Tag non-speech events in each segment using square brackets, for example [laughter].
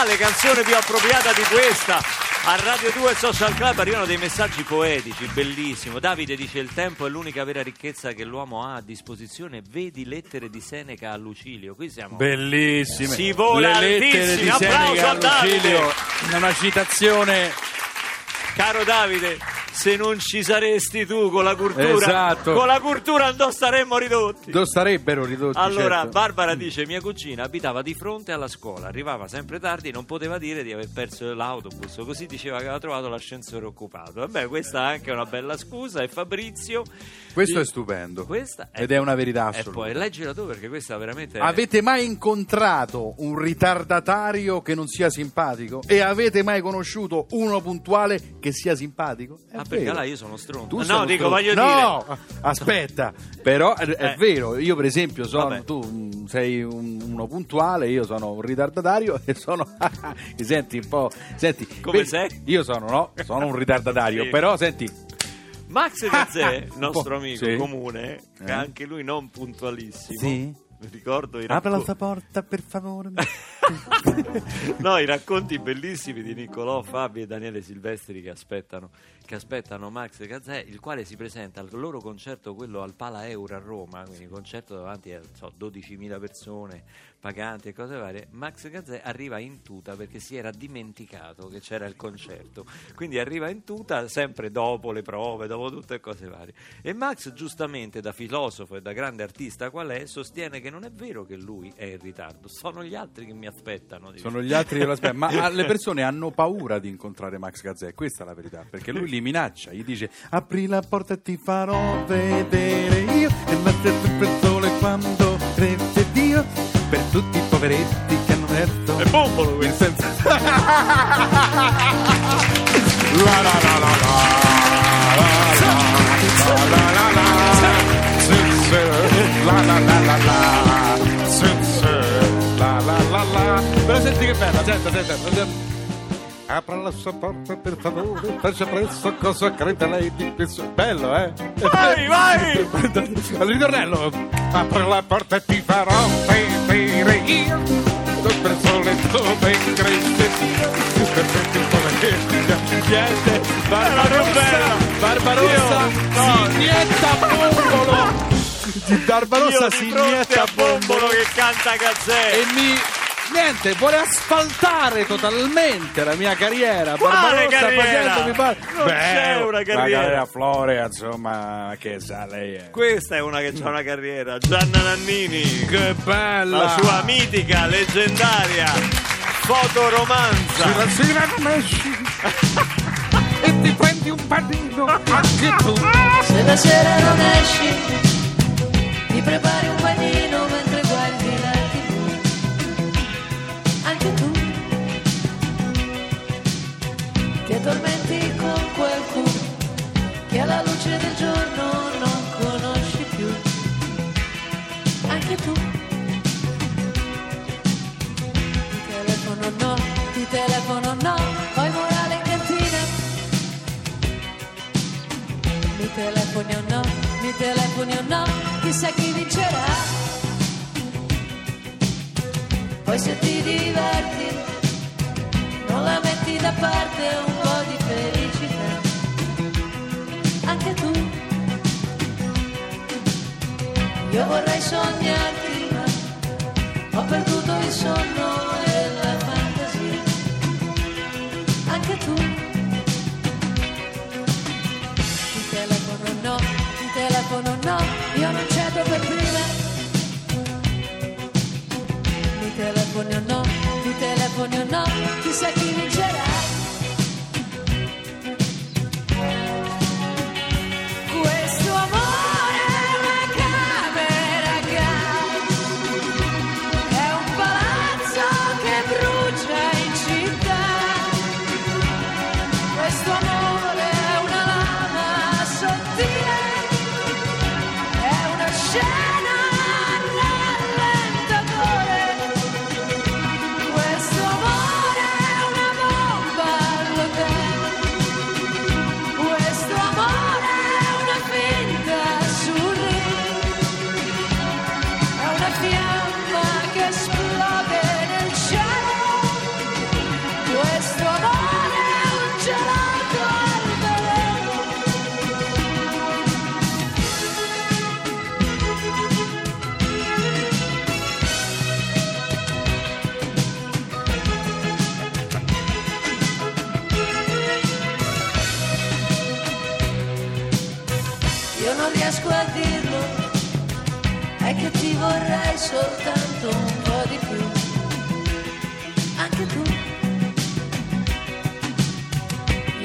quale canzone più appropriata di questa? A Radio 2 Social Club arrivano dei messaggi poetici, bellissimo. Davide dice il tempo è l'unica vera ricchezza che l'uomo ha a disposizione. Vedi lettere di Seneca a Lucilio. Qui siamo Bellissime. Si vola Le lettere di Applauso Seneca a Davide. Lucilio. Una citazione Caro Davide, se non ci saresti tu con la cultura, Esatto. con la cultura non staremmo ridotti. dove sarebbero ridotti Allora, certo. Barbara dice: Mia cugina abitava di fronte alla scuola, arrivava sempre tardi, non poteva dire di aver perso l'autobus, così diceva che aveva trovato l'ascensore occupato. Vabbè, questa è anche una bella scusa. E Fabrizio, Questo è stupendo. questa Ed è una verità E assoluta. poi leggila tu perché questa veramente. è- Avete mai incontrato un ritardatario che non sia simpatico? E avete mai conosciuto uno puntuale che sia simpatico? È Ah, perché là io sono stronzo. Tu no, dico, stronzo. voglio no, aspetta, [laughs] però è, è Eh. vero, io per esempio sono, Vabbè. tu mm, sei un- uno puntuale, io sono un ritardatario [laughs] e sono, mi [laughs] senti un po', senti, Come beh, sei? Io sono, no, sono un ritardatario, Sì. però senti, dire. Max Gazzè, nostro amico sì. comune, Eh. anche lui non puntualissimo. Sì. Mi ricordo i apri la racconti. tua porta per favore. [laughs] no, i racconti bellissimi di Niccolò, Fabio e Daniele Silvestri che aspettano, che aspettano Max Gazzè, il quale si presenta al loro concerto, quello al Pala Euro a Roma, quindi concerto davanti a so, 12.000 persone, paganti e cose varie. Max Gazzè arriva in tuta perché si era dimenticato che c'era il concerto, quindi arriva in tuta sempre dopo le prove, dopo tutte cose varie. E Max, giustamente, da filosofo e da grande artista qual è, sostiene che non è vero che lui è in ritardo, sono gli altri che mi aspettano. Sono gli altri che lo aspettano, ma le persone hanno paura di incontrare Max Gazzè, questa è la verità, perché lui li minaccia, gli dice apri la porta e ti farò vedere io e sempre il sole quando crede Dio per tutti i poveretti che hanno detto È bombolo il questo. senso la la la la la la la la la la la la la la la la però senti che bella senta senta senta. Apra la sua porta per favore, faccia presto cosa crede lei di questo. Bello, eh? Vai, vai! Al ritornello. Apra la porta e ti farò vedere io. Per sole dove crede Dio. Per tutti i poveretti. Niente. Barbarossa. Barbarossa. no. Si inietta bombolo. Barbarossa si inietta. Bombolo che canta Gazzè. E mi. Niente, vuole asfaltare totalmente la mia carriera. Quale Barbarossa carriera? facendomi par- Non c'è una carriera. La carriera Florea, insomma, che sa lei è. Questa è una che ha una carriera, Gianna Nannini, Che bella! la sua mitica, leggendaria fotoromanza. la sera non esci [laughs] e ti prendi un panino anche tu. Se la sera non esci, ti prepari un ti addormenti con qualcuno che alla luce del giorno non conosci più. Anche tu ti telefono no, ti telefono no, poi morale in cantina. Mi telefoni o no, mi telefoni o no, chissà chi vincerà. Poi se ti diverti, la metti da parte un po' di felicità. Anche tu. Io vorrei sognarti, ma ho perduto il sonno e la fantasia. Anche tu. Ti telefono no, ti telefono no, io non cedo per prima. Mi telefoni o no, mi telefoni o no, chissà chi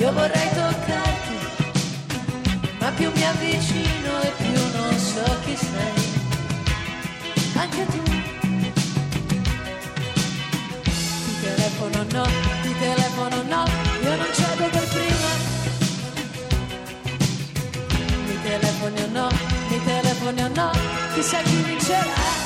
Io vorrei toccarti, ma più mi avvicino e più non so chi sei. Anche tu. Ti telefono no, ti telefono no, io non cedo per prima. Mi telefoni o no, mi telefoni o no, chissà chi vincerà.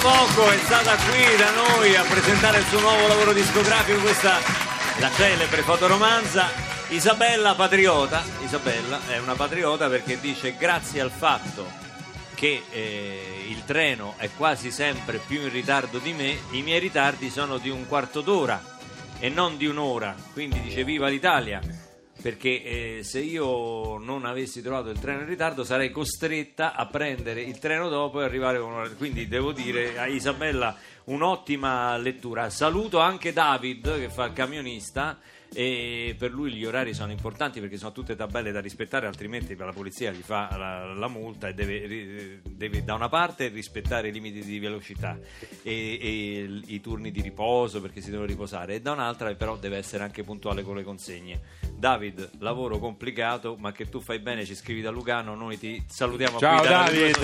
Poco è stata qui da noi a presentare il suo nuovo lavoro discografico, questa la celebre fotoromanza. Isabella Patriota, Isabella è una patriota perché dice grazie al fatto che eh, il treno è quasi sempre più in ritardo di me, i miei ritardi sono di un quarto d'ora e non di un'ora, quindi dice viva l'Italia perché eh, se io non avessi trovato il treno in ritardo sarei costretta a prendere il treno dopo e arrivare con un'ora. Quindi devo dire a Isabella un'ottima lettura. Saluto anche David che fa il camionista e per lui gli orari sono importanti perché sono tutte tabelle da rispettare altrimenti la polizia gli fa la, la multa e deve, deve da una parte rispettare i limiti di velocità e, e i turni di riposo perché si devono riposare e da un'altra però deve essere anche puntuale con le consegne David, lavoro complicato ma che tu fai bene, ci scrivi da Lugano noi ti salutiamo Ciao, David.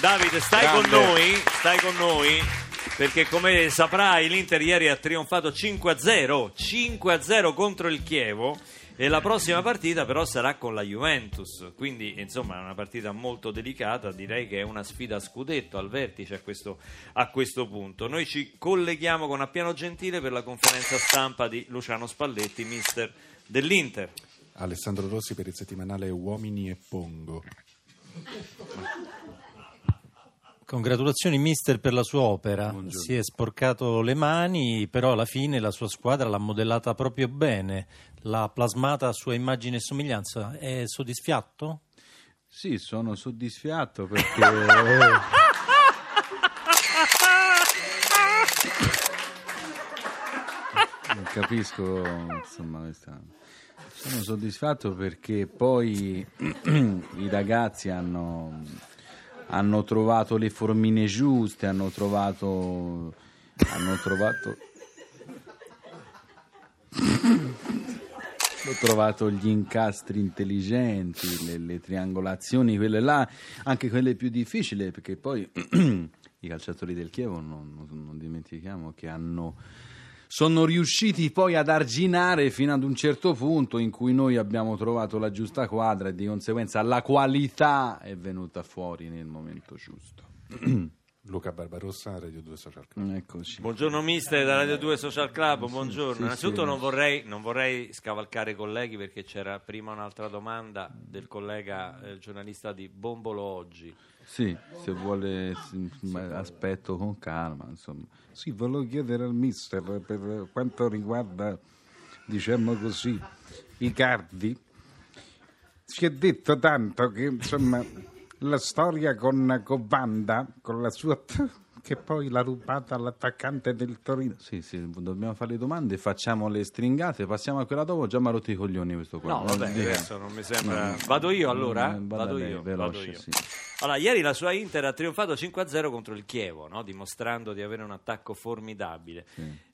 David stai Grande. con noi stai con noi perché come saprai l'Inter ieri ha trionfato 5-0 5-0 contro il Chievo e la prossima partita però sarà con la Juventus. Quindi insomma è una partita molto delicata direi che è una sfida a scudetto al vertice a questo, a questo punto. Noi ci colleghiamo con Appiano Gentile per la conferenza stampa di Luciano Spalletti mister dell'Inter. Alessandro Rossi per il settimanale Uomini e Pongo. Congratulazioni mister per la sua opera, si è sporcato le mani, però alla fine la sua squadra l'ha modellata proprio bene, l'ha plasmata a sua immagine e somiglianza. È soddisfatto? Sì, sono soddisfatto perché [laughs] non capisco insomma questa sono soddisfatto perché poi [clears throat] i ragazzi hanno, hanno trovato le formine giuste, hanno trovato hanno trovato [laughs] Ho trovato gli incastri intelligenti, le, le triangolazioni, quelle là, anche quelle più difficili, perché poi [clears throat] i calciatori del Chievo, non, non- non dimentichiamo, che hanno, sono riusciti poi ad arginare fino ad un certo punto in cui noi abbiamo trovato la giusta quadra e di conseguenza la qualità è venuta fuori nel momento giusto. [clears throat] Luca Barbarossa, Radio 2 Social Club. Eccoci. Buongiorno mister da Radio 2 Social Club, buongiorno. sì, Innanzitutto sì. non, vorrei, non vorrei scavalcare i colleghi perché c'era prima un'altra domanda del collega eh, giornalista di Bombolo Oggi. Sì, se vuole aspetto con calma, insomma. Sì, volevo chiedere al mister per quanto riguarda, diciamo così, i cardi. Si è detto tanto che, insomma, la storia con, Wanda, con la sua... che poi l'ha rubata all'attaccante del Torino. Sì, sì, dobbiamo fare le domande, facciamo le stringate, passiamo a quella dopo, già mi ha rotto i coglioni questo qua. No, vabbè, adesso non mi sembra. No. Vado io allora? Mm, Vado lei, io. veloce, vado io. sì. Allora, ieri la sua Inter ha trionfato 5-0 contro il Chievo, no? dimostrando di avere un attacco formidabile.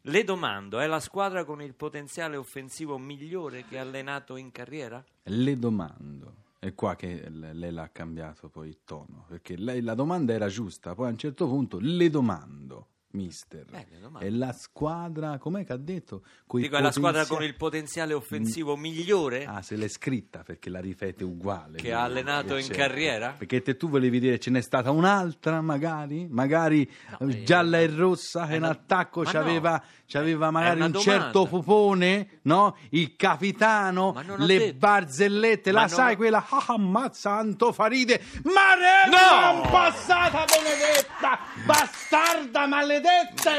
Le domando, è la squadra con il potenziale offensivo migliore che ha allenato in carriera? Le domando. È qua che lei l'ha cambiato poi il tono, perché lei, la domanda era giusta, poi a un certo punto le domando. Mister? Belle domande. È la squadra, com'è che ha detto? Coi Dico, è la squadra potenziali- con il potenziale offensivo migliore Ah, se l'è scritta perché la rifete uguale. che ha allenato in Certo. carriera? Perché te tu volevi dire ce n'è stata un'altra magari? Magari No, eh, eh, gialla e rossa che in attacco ma c'aveva, no, c'aveva magari un domanda. certo pupone, no? Il capitano, Ma le detto- barzellette, Ma la non sai quella ah, ammazza Antofaride, Maremma No! passata benedetta, bastarda maledetta,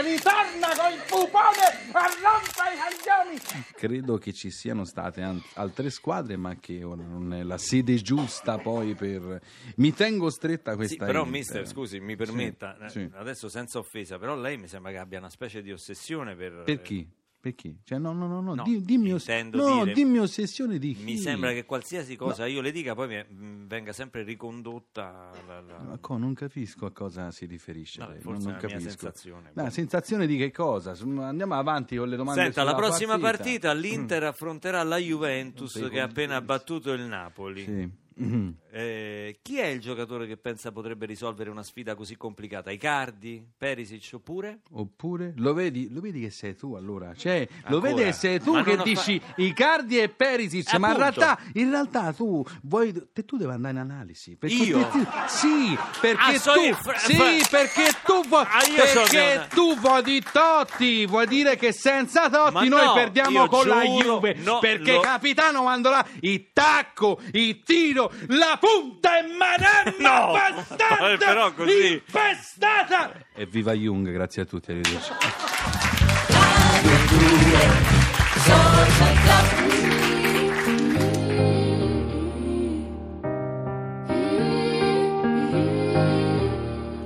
ritorna con il pupone a rompere i coglioni. Credo che ci siano state an- altre squadre, ma che ora non è la sede giusta poi per... Mi tengo stretta a Sì, questa però, Inter. mister, scusi, mi permetta, eh, sì. adesso senza offesa, però lei mi sembra che abbia una specie di ossessione per... Per chi? Per chi? Cioè, no, no, no, no, No, di- dimmi, intendo no, dire- dimmi ossessione di chi? Mi sembra che qualsiasi cosa io le dica poi mi- mh, venga sempre ricondotta la- la- Ma co- non capisco a cosa si riferisce. Lei, forse non, non la capisco. sensazione. No, sensazione di che cosa? Andiamo avanti con le domande Senta, la prossima partita, Mm. l'Inter affronterà la Juventus che ha appena battuto il Napoli. Sì. Mhm. Eh, chi è il giocatore che pensa potrebbe risolvere una sfida così complicata? Icardi? Perisic oppure? Oppure lo vedi, lo vedi che sei tu allora? Cioè, lo Ancora? vedi che sei tu Ma che ho fa- dici Icardi e Perisic, ma in realtà, in realtà tu vuoi te, tu devi andare in analisi. Perché Io? te- sì, perché Ah, so tu fra- sì, perché tu vuoi Ah, so perché che- tu vuoi di Totti, vuoi dire che senza Totti Ma noi no, perdiamo con la giuro, Juve, no, perché lo- capitano quando là il tacco, il tiro, la punta e maremma No, bastarda, però così- infestata. Evviva Jung, grazie a tutti, arrivederci.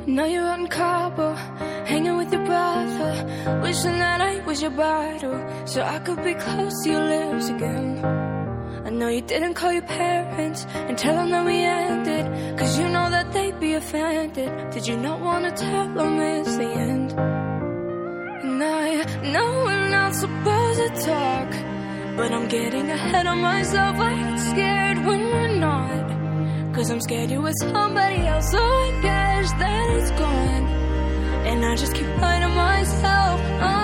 Now you're out in Cabo, hanging with your brother. Wishing that I was your bridal, so I could be close to your lips again. I know you didn't call your parents and tell them that we ended, cause you know that they'd be offended. Did you not wanna tell them it's the end? And I know we're not supposed to talk, but I'm getting ahead of myself. I get scared when we're not. Cause I'm scared you're with somebody else, so I guess that it's gone. And I just keep lying to myself. Oh,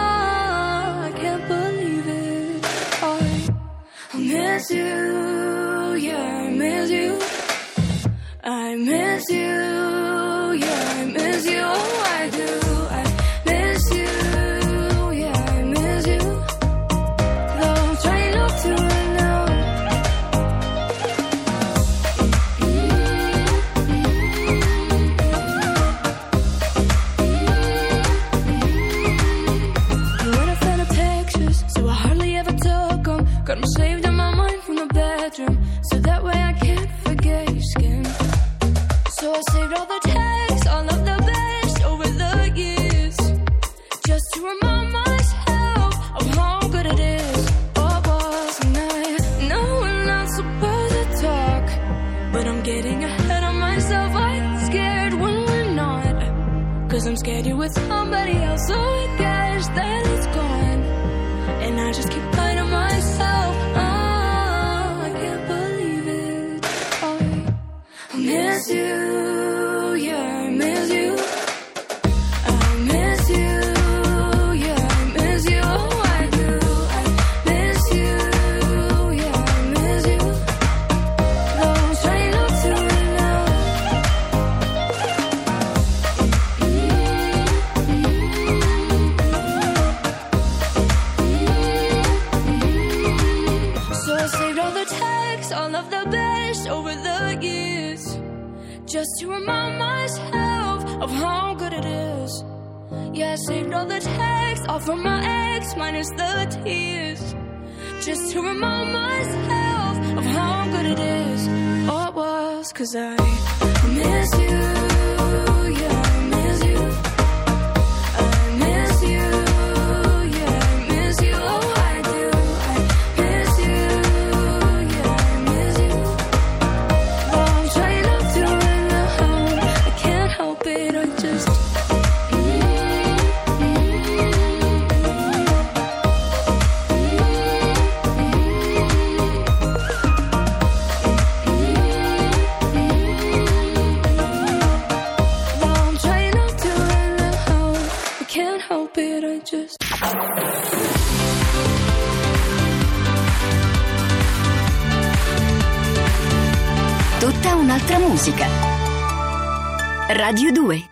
miss you, yeah, I miss you. I miss you, Yeah, I saved all the texts, all from my ex, minus the tears, just to remind myself of how good it is. Oh, it was, cause I miss you, Radio 2